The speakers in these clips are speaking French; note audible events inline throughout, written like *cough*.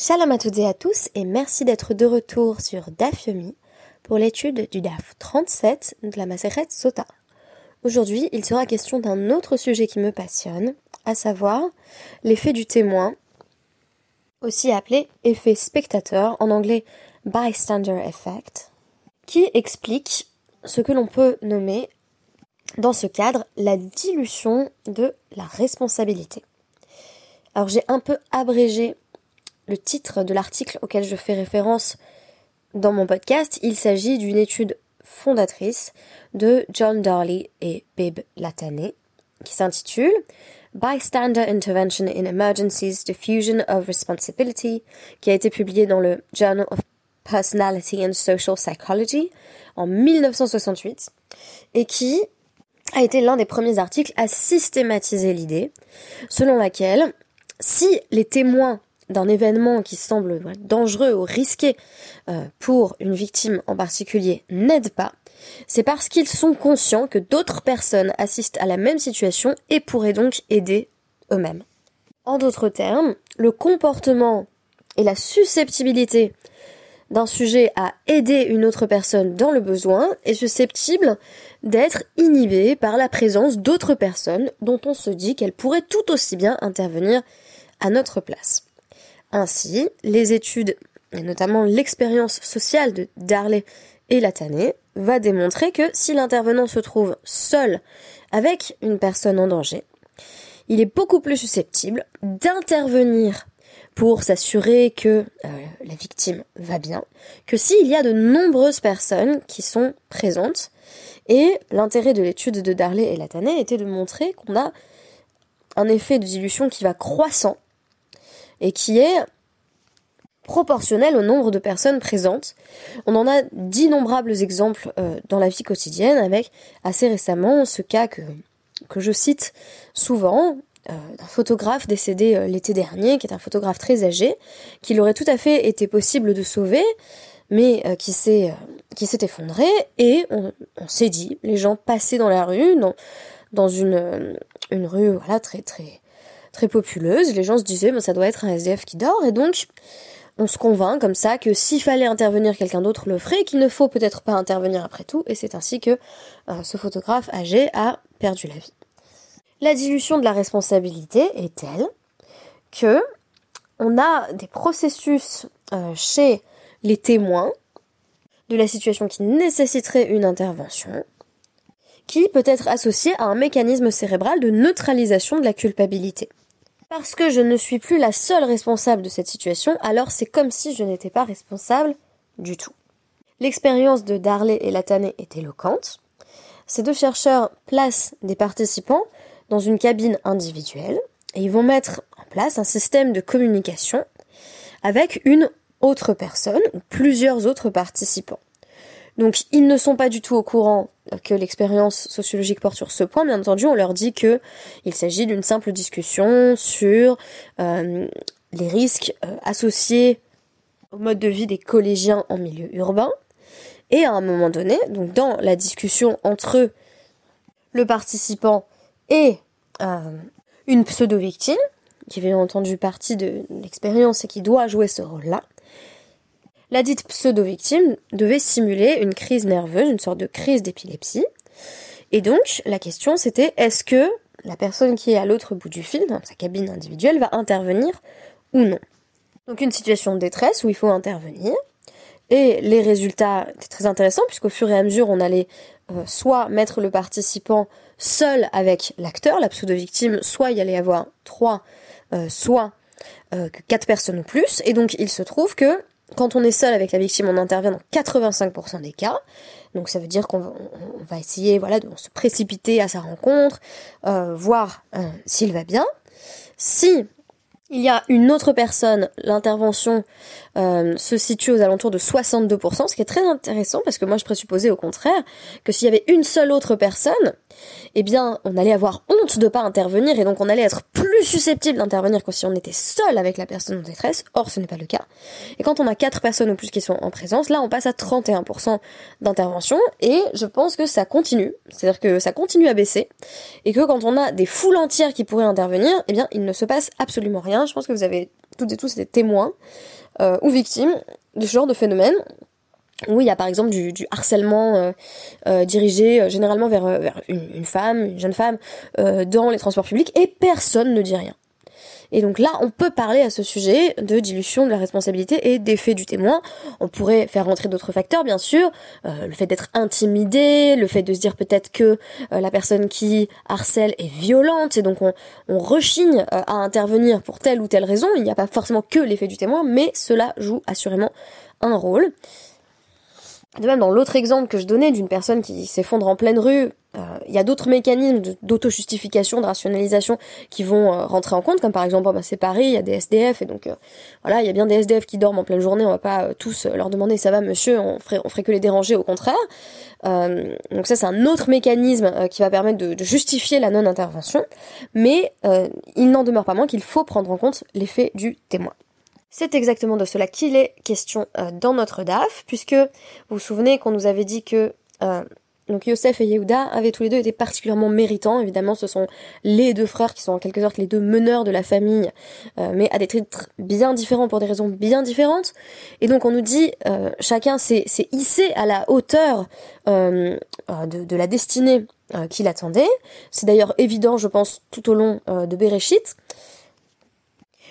Shalom à toutes et à tous et merci d'être de retour sur DAF Yomi pour l'étude du DAF 37 de la Maseret Sota. Aujourd'hui, il sera question d'un autre sujet qui me passionne, à savoir l'effet du témoin, aussi appelé effet spectateur, en anglais bystander effect, qui explique ce que l'on peut nommer dans ce cadre la dilution de la responsabilité. Alors j'ai un peu abrégé le titre de l'article auquel je fais référence dans mon podcast, il s'agit d'une étude fondatrice de John Darley et Bib Latane qui s'intitule Bystander Intervention in Emergencies Diffusion of Responsibility, qui a été publiée dans le Journal of Personality and Social Psychology en 1968 et qui a été l'un des premiers articles à systématiser l'idée selon laquelle si les témoins d'un événement qui semble dangereux ou risqué euh, pour une victime en particulier n'aide pas, c'est parce qu'ils sont conscients que d'autres personnes assistent à la même situation et pourraient donc aider eux-mêmes. En d'autres termes, le comportement et la susceptibilité d'un sujet à aider une autre personne dans le besoin est susceptible d'être inhibé par la présence d'autres personnes dont on se dit qu'elles pourraient tout aussi bien intervenir à notre place. Ainsi, les études, et notamment l'expérience sociale de Darley et Latane, va démontrer que si l'intervenant se trouve seul avec une personne en danger, il est beaucoup plus susceptible d'intervenir pour s'assurer que euh, la victime va bien, que s'il y a de nombreuses personnes qui sont présentes. Et l'intérêt de l'étude de Darley et Latane était de montrer qu'on a un effet de dilution qui va croissant et qui est proportionnel au nombre de personnes présentes. On en a d'innombrables exemples euh, dans la vie quotidienne avec assez récemment ce cas que, que je cite souvent euh, d'un photographe décédé euh, l'été dernier, qui est un photographe très âgé, qu'il aurait tout à fait été possible de sauver, mais qui s'est qui s'est effondré et on, s'est dit, les gens passaient dans la rue, dans, dans une, une rue voilà très très très populeuse. Les gens se disaient, mais ça doit être un SDF qui dort. Et donc, on se convainc comme ça que s'il fallait intervenir, quelqu'un d'autre le ferait, qu'il ne faut peut-être pas intervenir après tout. Et c'est ainsi que euh, ce photographe âgé a perdu la vie. La dilution de la responsabilité est telle que on a des processus euh, chez les témoins de la situation qui nécessiterait une intervention, qui peut être associé à un mécanisme cérébral de neutralisation de la culpabilité. Parce que je ne suis plus la seule responsable de cette situation, alors c'est comme si je n'étais pas responsable du tout. L'expérience de Darley et Latane est éloquente. Ces deux chercheurs placent des participants dans une cabine individuelle et ils vont mettre en place un système de communication avec une autre personne ou plusieurs autres participants. Donc ils ne sont pas du tout au courant que l'expérience sociologique porte sur ce point. Bien entendu, on leur dit que il s'agit d'une simple discussion sur euh, les risques euh, associés au mode de vie des collégiens en milieu urbain. Et à un moment donné, donc dans la discussion entre le participant et euh, une pseudo-victime, qui fait bien entendu partie de l'expérience et qui doit jouer ce rôle-là, la dite pseudo-victime devait simuler une crise nerveuse, une sorte de crise d'épilepsie. Et donc, la question c'était est-ce que la personne qui est à l'autre bout du fil, dans sa cabine individuelle, va intervenir ou non? Donc une situation de détresse où il faut intervenir. Et les résultats étaient très intéressants puisqu'au fur et à mesure on allait euh, soit mettre le participant seul avec l'acteur, la pseudo-victime, soit il y allait avoir trois, euh, soit euh, quatre personnes ou plus. Et donc il se trouve que quand on est seul avec la victime, on intervient dans 85% des cas. Donc ça veut dire qu'on va, essayer voilà, de se précipiter à sa rencontre, euh, voir euh, s'il va bien. Si il y a une autre personne, l'intervention euh, se situe aux alentours de 62%, ce qui est très intéressant parce que moi je présupposais au contraire que s'il y avait une seule autre personne, eh bien on allait avoir honte de pas intervenir et donc on allait être plus susceptible d'intervenir que si on était seul avec la personne en détresse. Or ce n'est pas le cas. Et quand on a quatre personnes ou plus qui sont en présence, là on passe à 31% d'intervention. Et je pense que ça continue, c'est-à-dire que ça continue à baisser. Et que quand on a des foules entières qui pourraient intervenir, eh bien il ne se passe absolument rien. Je pense que vous avez toutes et tous étaient témoins ou victimes de ce genre de phénomène où il y a par exemple du, harcèlement dirigé généralement vers, une, femme, une jeune femme, dans les transports publics, et personne ne dit rien. Et donc là, on peut parler à ce sujet de dilution de la responsabilité et d'effet du témoin. On pourrait faire rentrer d'autres facteurs, bien sûr, euh, le fait d'être intimidé, le fait de se dire peut-être que euh, la personne qui harcèle est violente, et donc on, rechigne euh, à intervenir pour telle ou telle raison. Il n'y a pas forcément que l'effet du témoin, mais cela joue assurément un rôle. De même, dans l'autre exemple que je donnais d'une personne qui s'effondre en pleine rue, euh, il y a d'autres mécanismes d'auto-justification, de rationalisation qui vont euh, rentrer en compte, comme par exemple, oh, bah, c'est Paris, il y a des SDF, et donc euh, voilà, il y a bien des SDF qui dorment en pleine journée, on va pas tous leur demander ça va monsieur, on ferait, que les déranger, au contraire. donc ça c'est un autre mécanisme qui va permettre de, de justifier la non-intervention, mais il n'en demeure pas moins qu'il faut prendre en compte l'effet du témoin. C'est exactement de cela qu'il est question euh, dans notre DAF, puisque vous vous souvenez qu'on nous avait dit que euh, donc Yosef et Yehuda avaient tous les deux été particulièrement méritants. Évidemment, ce sont les deux frères qui sont en quelque sorte les deux meneurs de la famille, euh, mais à des titres bien différents pour des raisons bien différentes. Et donc on nous dit chacun s'est hissé à la hauteur de, de, la destinée qu'il attendait. C'est d'ailleurs évident, je pense, tout au long de Bereshit.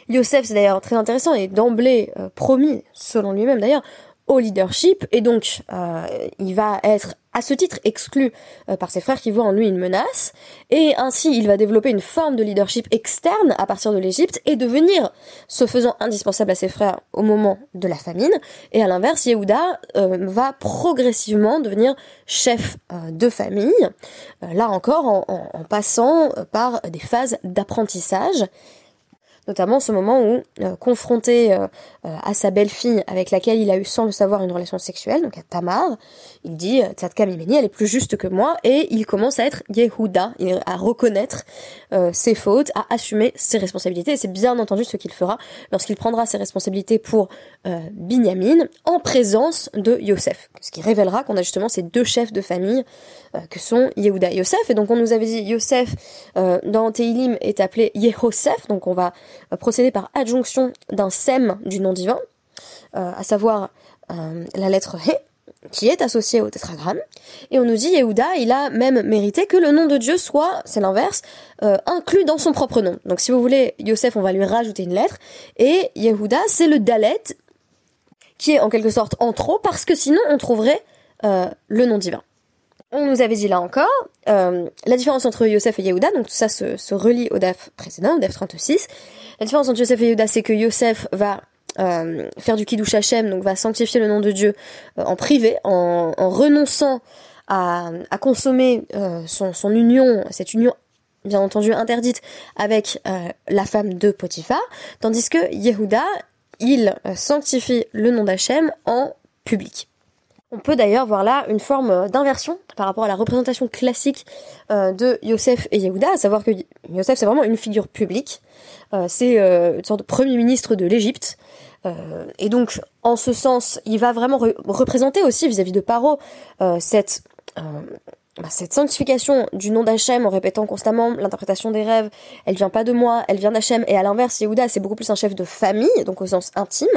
Yosef, c'est d'ailleurs très intéressant, et d'emblée euh, promis, selon lui-même d'ailleurs, au leadership, et donc euh, il va être à ce titre exclu euh, par ses frères qui voient en lui une menace, et ainsi il va développer une forme de leadership externe à partir de l'Égypte et devenir, ce faisant indispensable à ses frères au moment de la famine, et à l'inverse, Yehuda va progressivement devenir chef de famille, là encore en, en passant par des phases d'apprentissage, notamment ce moment où, euh, confronté euh, à sa belle-fille avec laquelle il a eu sans le savoir une relation sexuelle, donc à Tamar, il dit Tzadka Mimeni, elle est plus juste que moi, et il commence à être Yehuda, à reconnaître ses fautes, à assumer ses responsabilités, et c'est bien entendu ce qu'il fera lorsqu'il prendra ses responsabilités pour Binyamin en présence de Yosef, ce qui révélera qu'on a justement ces deux chefs de famille que sont Yehuda et Yosef, et donc on nous avait dit Yosef dans Teilim est appelé Yehosef, donc on va euh, procéder par adjonction d'un sem du nom divin, euh, à savoir euh, la lettre He, qui est associée au tétragramme. Et on nous dit, Yehuda, il a même mérité que le nom de Dieu soit, c'est l'inverse, inclus dans son propre nom. Donc si vous voulez, Yosef, on va lui rajouter une lettre. Et Yehuda, c'est le Dalet, qui est en quelque sorte en trop, parce que sinon on trouverait le nom divin. On nous avait dit là encore, la différence entre Yosef et Yehuda, donc tout ça se, se relie au DAF précédent, au DAF 36, la différence entre Yosef et Yehuda, c'est que Yosef va euh, faire du Kiddush Hashem, donc va sanctifier le nom de Dieu euh, en privé, en, renonçant à, consommer euh, son, union, cette union bien entendu interdite avec la femme de Potiphar, tandis que Yehuda, il sanctifie le nom d'Hachem en public. On peut d'ailleurs voir là une forme d'inversion par rapport à la représentation classique de Yosef et Yehuda, à savoir que Yosef c'est vraiment une figure publique, c'est une sorte de premier ministre de l'Égypte. Euh, et donc, en ce sens, il va vraiment représenter aussi vis-à-vis de Paro cette bah, cette sanctification du nom d'Hachem en répétant constamment l'interprétation des rêves, elle vient pas de moi, elle vient d'Hachem, et à l'inverse, Yehuda, c'est beaucoup plus un chef de famille, donc au sens intime.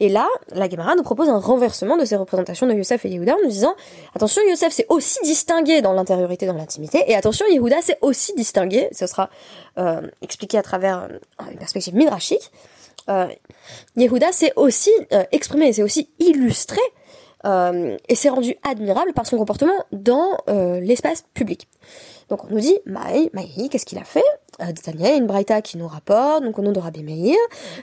Et là, la Gemara nous propose un renversement de ces représentations de Yosef et Yehuda en nous disant, attention, Yosef c'est aussi distingué dans l'intériorité, dans l'intimité, et attention, Yehuda c'est aussi distingué, ce sera euh, expliqué à travers euh, une perspective midrashique, euh, Yehuda s'est aussi euh, exprimé, s'est aussi illustré euh, et s'est rendu admirable par son comportement dans euh, l'espace public. Donc on nous dit, Maï, Maï, qu'est-ce qu'il a fait? Euh, D'Itania, une braïta qui nous rapporte, donc au nom de Rabbi Meir,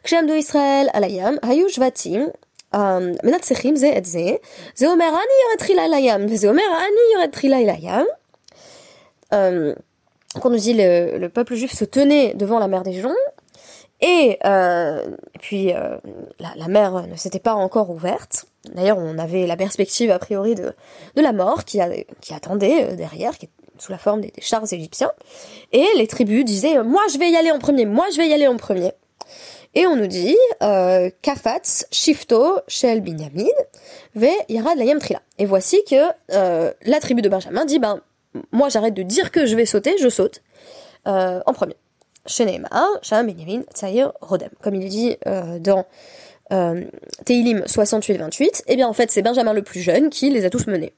Kshem de Israël, Alayam, Hayu Vatim, euh, Menatsechim, Ze et Ze, Ze Omer Ani Yoretrila Layam, Ze Omer Ani Yoretrila Layam. Quand on nous dit le, le peuple juif se tenait devant la mer des joncs, et, euh, puis euh, la, mer ne s'était pas encore ouverte. D'ailleurs, on avait la perspective a priori de, de la mort qui, qui attendait euh, derrière, qui sous la forme des, chars égyptiens. Et les tribus disaient moi je vais y aller en premier, moi je vais y aller en premier. Et on nous dit euh, Kafatz, Shifto, Shel Binyamin, Ve Yarad Layam Trila. Et voici que euh, la tribu de Benjamin dit ben moi j'arrête de dire que je vais sauter, je saute en premier. Sheneemar, Sham Benyamin Tsaïr Rodem. Comme il dit euh, dans euh, Teilim 68-28, eh bien en fait c'est Benjamin le plus jeune qui les a tous menés.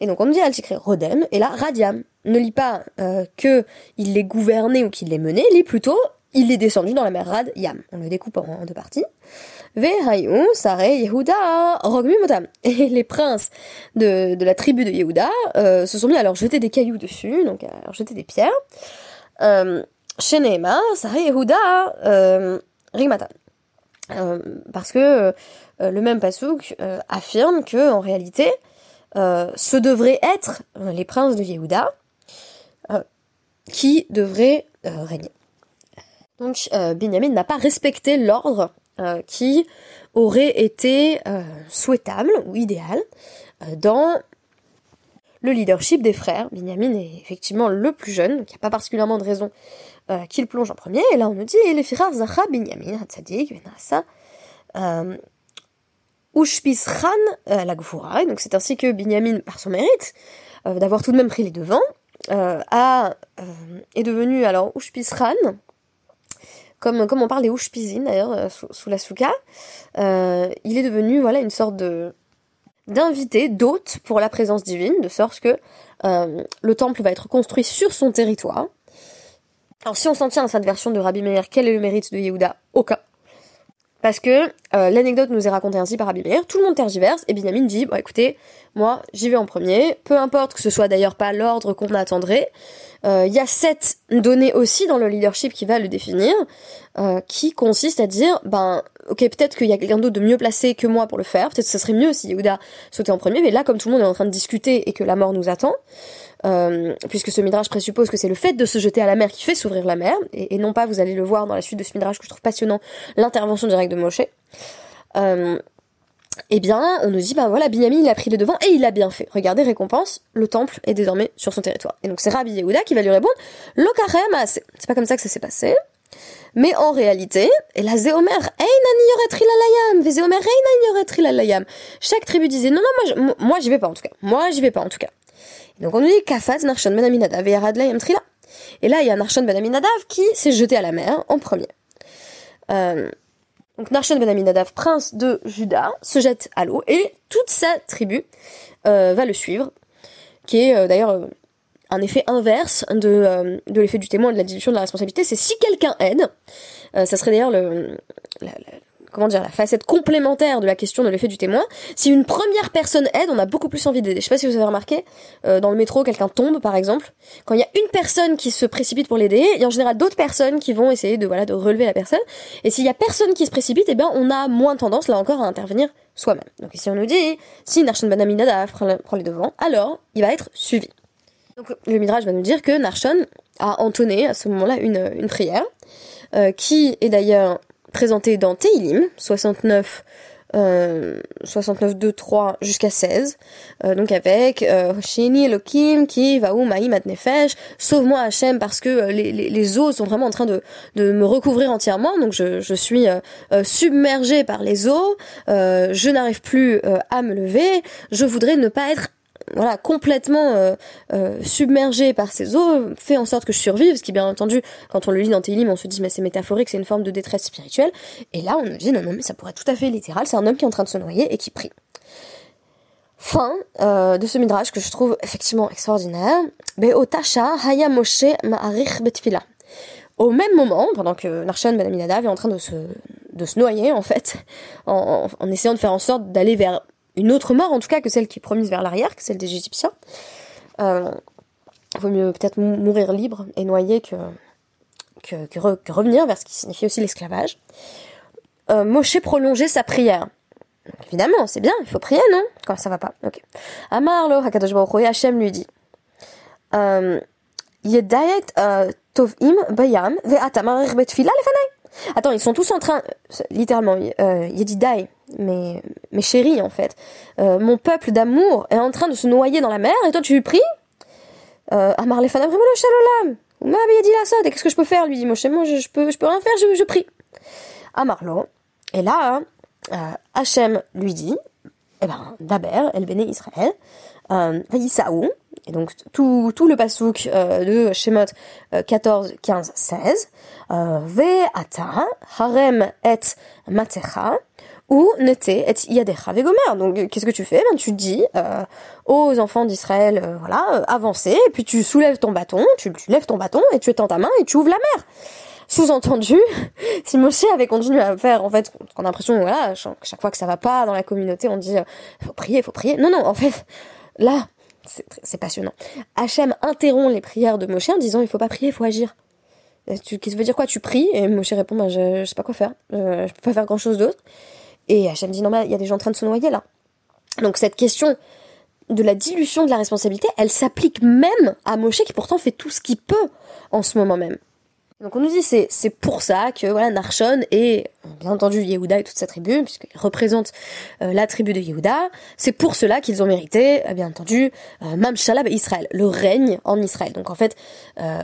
Et donc on dit al Rodem, et là Radiam. Ne lit pas euh, que il les gouvernait ou qu'il les menait, lit plutôt il est descendu dans la mer Rad Yam. On le découpe en, deux parties. Vehayu, Sare, Yehuda, Rogmi Motam. *laughs* Et les princes de, de la tribu de Yehuda euh, se sont mis à leur jeter des cailloux dessus, donc à leur jeter des pierres. Shenema, Sare, Yehuda, euh, Rigmatam. Euh, parce que euh, le même pasouk euh, affirme que en réalité, ce devraient être les princes de Yehuda qui devraient régner. Donc Binyamin n'a pas respecté l'ordre qui aurait été souhaitable ou idéal dans le leadership des frères. Binyamin est effectivement le plus jeune, donc il n'y a pas particulièrement de raison euh, qu'il plonge en premier. Et là, on nous dit les frères Zacha Binyamin, Hatzadik, Benassa, euh, Ushpisran euh, la Gvura. Donc c'est ainsi que Binyamin, par son mérite, euh, d'avoir tout de même pris les devants, a, est devenu alors Ushpisran, comme, comme on parle des Ushpizin d'ailleurs sous, sous, la souka, il est devenu voilà une sorte de d'invité, d'hôte pour la présence divine, de sorte que le temple va être construit sur son territoire. Alors si on s'en tient à cette version de Rabbi Meir, quel est le mérite de Yehuda? Aucun. Parce que euh, l'anecdote nous est racontée ainsi par Rabbi Meir, tout le monde tergiverse, et Binyamin dit, bon écoutez, moi j'y vais en premier, peu importe que ce soit d'ailleurs pas l'ordre qu'on attendrait, euh, il y a cette donnée aussi dans le leadership qui va le définir, euh, qui consiste à dire, ben ok peut-être qu'il y a quelqu'un d'autre de mieux placé que moi pour le faire, peut-être que ce serait mieux si Yehuda sautait en premier, mais là comme tout le monde est en train de discuter et que la mort nous attend, euh, puisque ce midrash présuppose que c'est le fait de se jeter à la mer qui fait s'ouvrir la mer, et, non pas, vous allez le voir dans la suite de ce midrash que je trouve passionnant, l'intervention directe de Moshe. Euh, eh bien, on nous dit, ben voilà, Binyamin, il a pris le devant et il a bien fait. Regardez, récompense, le temple est désormais sur son territoire. Et donc c'est Rabbi Yehuda qui va lui répondre, Lokarem C'est pas comme ça que ça s'est passé. Mais en réalité, et la Zéomer, Chaque tribu disait, non, non, moi, moi j'y vais pas en tout cas. Moi j'y vais pas en tout cas. Donc on nous dit Kafat Narshon Ben et Trila. Et là, il y a Narshon Ben Aminadav qui s'est jeté à la mer en premier. Euh, donc Narshon Ben Aminadav, prince de Juda, se jette à l'eau et toute sa tribu euh, va le suivre, qui est euh, d'ailleurs un effet inverse de, de l'effet du témoin de la dilution de la responsabilité. C'est si quelqu'un aide, ça serait d'ailleurs le, comment dire, la facette complémentaire de la question de l'effet du témoin. Si une première personne aide, on a beaucoup plus envie d'aider. Je sais pas si vous avez remarqué, euh, dans le métro, quelqu'un tombe, par exemple. Quand il y a une personne qui se précipite pour l'aider, il y a en général d'autres personnes qui vont essayer de, voilà, de relever la personne. Et s'il y a personne qui se précipite, eh bien, on a moins tendance, là encore, à intervenir soi-même. Donc ici, on nous dit, si Narshon Banaminada prend les devants, alors, il va être suivi. Donc le Midrash va nous dire que Narshon a entonné à ce moment-là une, une prière, euh, qui est d'ailleurs présenté dans Teilim, 69, euh, 69 2 3 jusqu'à 16 euh, donc avec euh, Shini Elohim qui va où Maïm Nefesh sauve-moi Hachem parce que euh, les, les, les, eaux sont vraiment en train de, de me recouvrir entièrement. Donc je, je suis euh, submergée par les eaux. Je n'arrive plus à me lever. Je voudrais ne pas être voilà complètement euh, euh, submergé par ces eaux fait en sorte que je survive ce qui bien entendu quand on le lit dans Télim on se dit mais c'est métaphorique c'est une forme de détresse spirituelle. Et là on nous dit non non mais ça pourrait être tout à fait littéral c'est un homme qui est en train de se noyer et qui prie. Fin euh, de ce midrash que je trouve effectivement extraordinaire. Be'otasha haya Moshe ma'arich betfila. Au même moment, pendant que Narshon Ben Aminadav est en train de se, de se noyer, en fait, en essayant de faire en sorte d'aller vers une autre mort en tout cas que celle qui est promise vers l'arrière, que celle des Égyptiens. Euh, vaut mieux peut-être mourir libre et noyé que, que, revenir vers ce qui signifie aussi l'esclavage. Euh, Moshe prolongeait sa prière. évidemment, c'est bien, il faut prier, non? Quand ça va pas. Ok. Amarlo, Hakadosh Baruch Hashem lui dit euh, Yedayet euh, tovim bayam betfila. Attends, ils sont tous en train, littéralement, euh, Yedidai, mes, chéris en fait. Euh, mon peuple d'amour est en train de se noyer dans la mer et toi tu lui pries euh, Amar les ça, qu'est-ce que je peux faire? Lui dit Moshe, moi je, je, peux je peux rien faire, je, je prie. Amarlo. Et là, euh, Hachem lui dit, eh ben, Daber, El Béné Israël, euh, et donc tout, tout le pasouk euh, de Shemot 14, 15, 16, Ve ata harem et matecha, ou nete et yadecha. Donc qu'est-ce que tu fais? Ben tu dis euh, aux enfants d'Israël, voilà, avancez, et puis tu soulèves ton bâton, tu, lèves ton bâton et tu étends ta main et tu ouvres la mer. Sous-entendu, *laughs* si Moshe avait continué à faire, en fait, on a l'impression, voilà, chaque fois que ça va pas dans la communauté, on dit, faut prier, faut prier. Non, non, en fait, là, c'est passionnant. Hachem interrompt les prières de Moshe en disant il faut pas prier, il faut agir. Tu, qu'est-ce que veut dire quoi? Tu pries? Et Moshe répond bah, je, je sais pas quoi faire, je, je peux pas faire grand chose d'autre. Et Hachem dit non mais il y a des gens en train de se noyer là. Donc cette question de la dilution de la responsabilité, elle s'applique même à Moshe qui pourtant fait tout ce qu'il peut en ce moment même. Donc on nous dit c'est c'est pour ça que voilà Narshon et bien entendu Yehuda et toute sa tribu puisqu'ils représentent euh, la tribu de Yehuda, c'est pour cela qu'ils ont mérité bien entendu euh, Mam Shalab Israël, le règne en Israël. Donc en fait euh,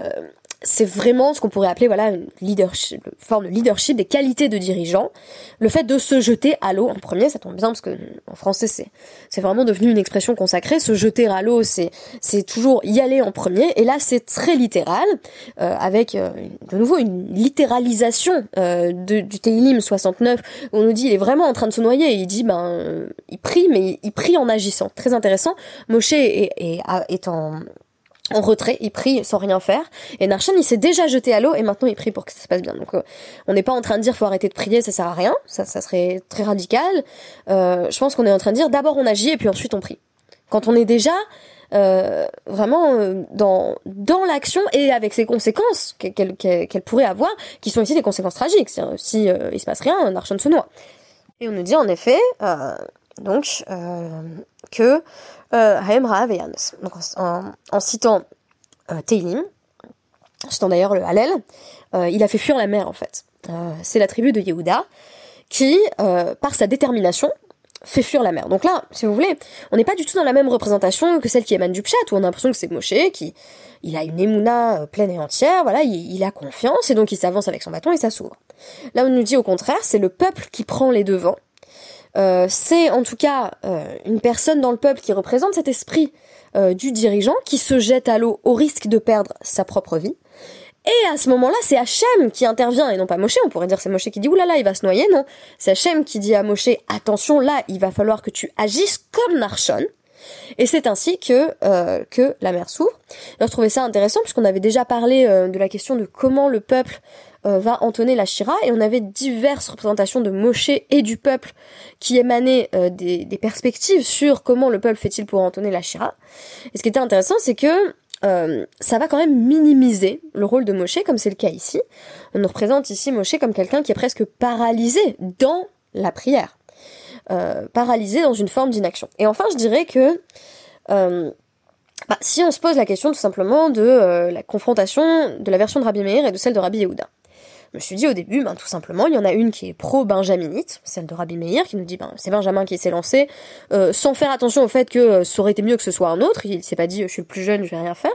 c'est vraiment ce qu'on pourrait appeler voilà une leadership, une forme de leadership, des qualités de dirigeant. Le fait de se jeter à l'eau en premier, ça tombe bien parce que en français c'est c'est vraiment devenu une expression consacrée. Se jeter à l'eau, c'est c'est toujours y aller en premier. Et là c'est très littéral, euh, avec euh, de nouveau une littéralisation euh, du Teilim 69 où on nous dit il est vraiment en train de se noyer. Et il dit ben il prie mais il prie en agissant. Très intéressant. Moshe est, est, est en en retrait, il prie sans rien faire. Et Narshan, il s'est déjà jeté à l'eau et maintenant il prie pour que ça se passe bien. Donc euh, on n'est pas en train de dire faut arrêter de prier, ça sert à rien. Ça, ça serait très radical. Euh, je pense qu'on est en train de dire d'abord on agit et puis ensuite on prie. Quand on est déjà euh, vraiment euh, dans dans l'action et avec ses conséquences qu'elle qu'elle pourrait avoir, qui sont ici des conséquences tragiques. Si euh, il se passe rien, Narshan se noie. Et on nous dit en effet donc que euh, Donc en, citant euh, Teilim, citant d'ailleurs le Hallel, euh, il a fait fuir la mer en fait. Euh, c'est la tribu de Yehuda qui, par sa détermination, fait fuir la mer. Donc là, si vous voulez, on n'est pas du tout dans la même représentation que celle qui émane du Pshat, où on a l'impression que c'est Moshe qui, il a une émouna pleine et entière, voilà, il, il a confiance, et donc il s'avance avec son bâton et ça s'ouvre. Là, on nous dit au contraire, c'est le peuple qui prend les devants, euh, c'est en tout cas euh, une personne dans le peuple qui représente cet esprit euh, du dirigeant qui se jette à l'eau au risque de perdre sa propre vie. Et à ce moment-là, c'est Hachem qui intervient et non pas Moshe. On pourrait dire c'est Moshe qui dit oulala, il va se noyer. Non, c'est Hachem qui dit à Moshe attention, là, il va falloir que tu agisses comme Narshon. Et c'est ainsi que la mer s'ouvre. Je trouvais ça intéressant puisqu'on avait déjà parlé de la question de comment le peuple euh, va entonner la Shira et on avait diverses représentations de Moshe et du peuple qui émanaient euh, des, perspectives sur comment le peuple fait-il pour entonner la Shira. Et ce qui était intéressant, c'est que euh, ça va quand même minimiser le rôle de Moshe, comme c'est le cas ici. On nous représente ici Moshe comme quelqu'un qui est presque paralysé dans la prière, paralysé dans une forme d'inaction. Et enfin, je dirais que bah, si on se pose la question tout simplement de la confrontation de la version de Rabbi Meir et de celle de Rabbi Yehuda, je me suis dit au début, ben, tout simplement, il y en a une qui est pro-benjaminite, celle de Rabbi Meir, qui nous dit, ben, c'est Benjamin qui s'est lancé, euh, sans faire attention au fait que euh, ça aurait été mieux que ce soit un autre, il s'est pas dit, je suis le plus jeune, je vais rien faire.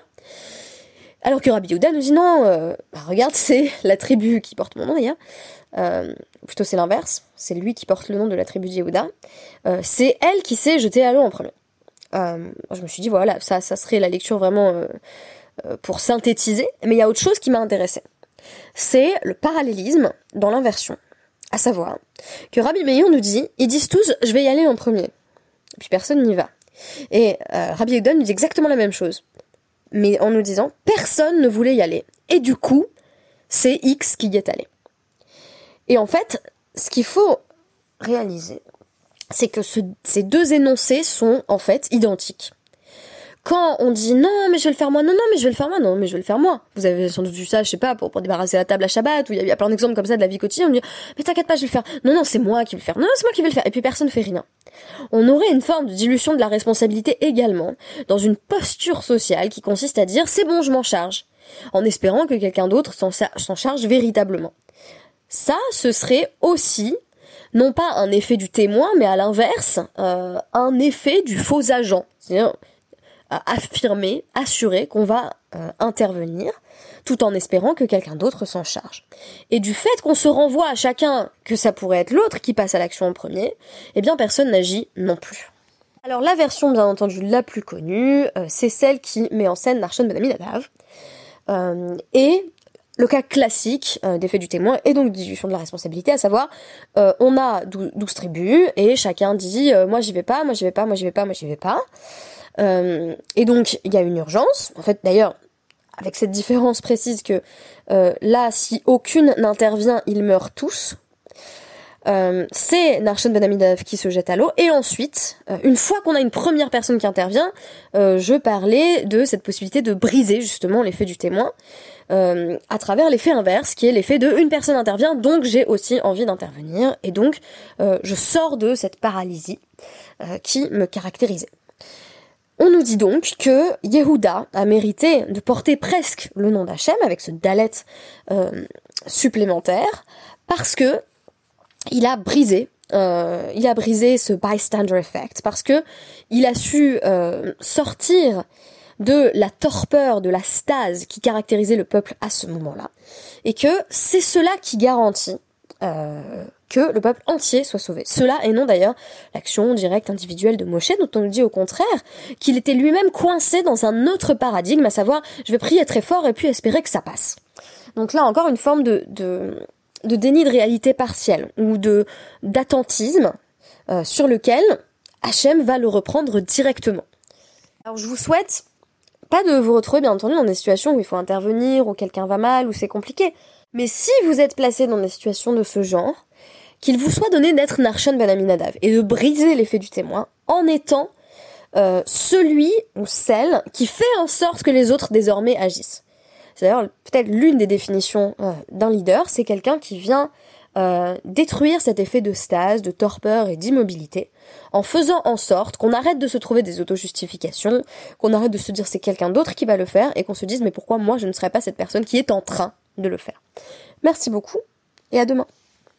Alors que Rabbi Yehuda nous dit, non, euh, ben, regarde, *laughs* c'est la tribu qui porte mon nom d'ailleurs, plutôt c'est l'inverse, c'est lui qui porte le nom de la tribu de Yehuda, c'est elle qui s'est jetée à l'eau en premier. je me suis dit, voilà, ça, ça serait la lecture vraiment pour synthétiser, mais il y a autre chose qui m'a intéressé c'est le parallélisme dans l'inversion. À savoir que Rabbi Meir nous dit, ils disent tous, je vais y aller en premier. Et puis personne n'y va. Et euh, Rabbi Yehuda nous dit exactement la même chose. Mais en nous disant, personne ne voulait y aller. Et du coup, c'est X qui y est allé. Et en fait, ce qu'il faut réaliser, c'est que ces deux énoncés sont en fait identiques quand on dit non mais je vais le faire moi, non non mais je vais le faire moi, non mais je vais le faire moi. Vous avez sans doute vu ça, je sais pas, pour, débarrasser la table à Shabbat, ou il y, a plein d'exemples comme ça de la vie quotidienne, on dit mais t'inquiète pas, je vais le faire. Non non c'est moi qui vais le faire. Non, c'est moi qui vais le faire. Et puis personne fait rien. On aurait une forme de dilution de la responsabilité également, dans une posture sociale qui consiste à dire c'est bon je m'en charge, en espérant que quelqu'un d'autre s'en charge véritablement. Ça, ce serait aussi non pas un effet du témoin, mais à l'inverse, euh, un effet du faux agent. Affirmer, assurer qu'on va euh, intervenir, tout en espérant que quelqu'un d'autre s'en charge. Et du fait qu'on se renvoie à chacun que ça pourrait être l'autre qui passe à l'action en premier, eh bien personne n'agit non plus. Alors la version bien entendu la plus connue, euh, c'est celle qui met en scène Narshon Ben Aminadav. Euh, et le cas classique euh, des faits du témoin et donc dilution de la responsabilité, à savoir on a 12 tribus et chacun dit moi j'y vais pas, moi j'y vais pas, moi j'y vais pas, moi j'y vais pas. et donc il y a une urgence. En fait d'ailleurs avec cette différence précise que là si aucune n'intervient ils meurent tous. Euh, c'est Narshon Ben Amidav qui se jette à l'eau. Et ensuite, euh, une fois qu'on a une première personne qui intervient, euh, je parlais de cette possibilité de briser justement l'effet du témoin à travers l'effet inverse, qui est l'effet de une personne intervient, donc j'ai aussi envie d'intervenir. Et donc, je sors de cette paralysie qui me caractérisait. On nous dit donc que Yehuda a mérité de porter presque le nom d'Hachem avec ce dalet supplémentaire parce que il a brisé euh, il a brisé ce bystander effect parce que il a su euh, sortir de la torpeur, de la stase qui caractérisait le peuple à ce moment-là, et que c'est cela qui garantit euh, que le peuple entier soit sauvé. Cela et non d'ailleurs l'action directe individuelle de Moshe, dont on dit au contraire qu'il était lui-même coincé dans un autre paradigme, à savoir je vais prier très fort et puis espérer que ça passe. Donc là encore une forme de de déni de réalité partielle ou de d'attentisme euh, sur lequel Hachem va le reprendre directement. Alors je vous souhaite pas de vous retrouver bien entendu dans des situations où il faut intervenir, où quelqu'un va mal, où c'est compliqué. Mais si vous êtes placé dans des situations de ce genre, qu'il vous soit donné d'être Narshan Ben Aminadav et de briser l'effet du témoin en étant euh, celui ou celle qui fait en sorte que les autres désormais agissent. C'est d'ailleurs peut-être l'une des définitions euh, d'un leader, c'est quelqu'un qui vient euh, détruire cet effet de stase, de torpeur et d'immobilité, en faisant en sorte qu'on arrête de se trouver des auto-justifications, qu'on arrête de se dire c'est quelqu'un d'autre qui va le faire, et qu'on se dise mais pourquoi moi je ne serais pas cette personne qui est en train de le faire. Merci beaucoup, et à demain.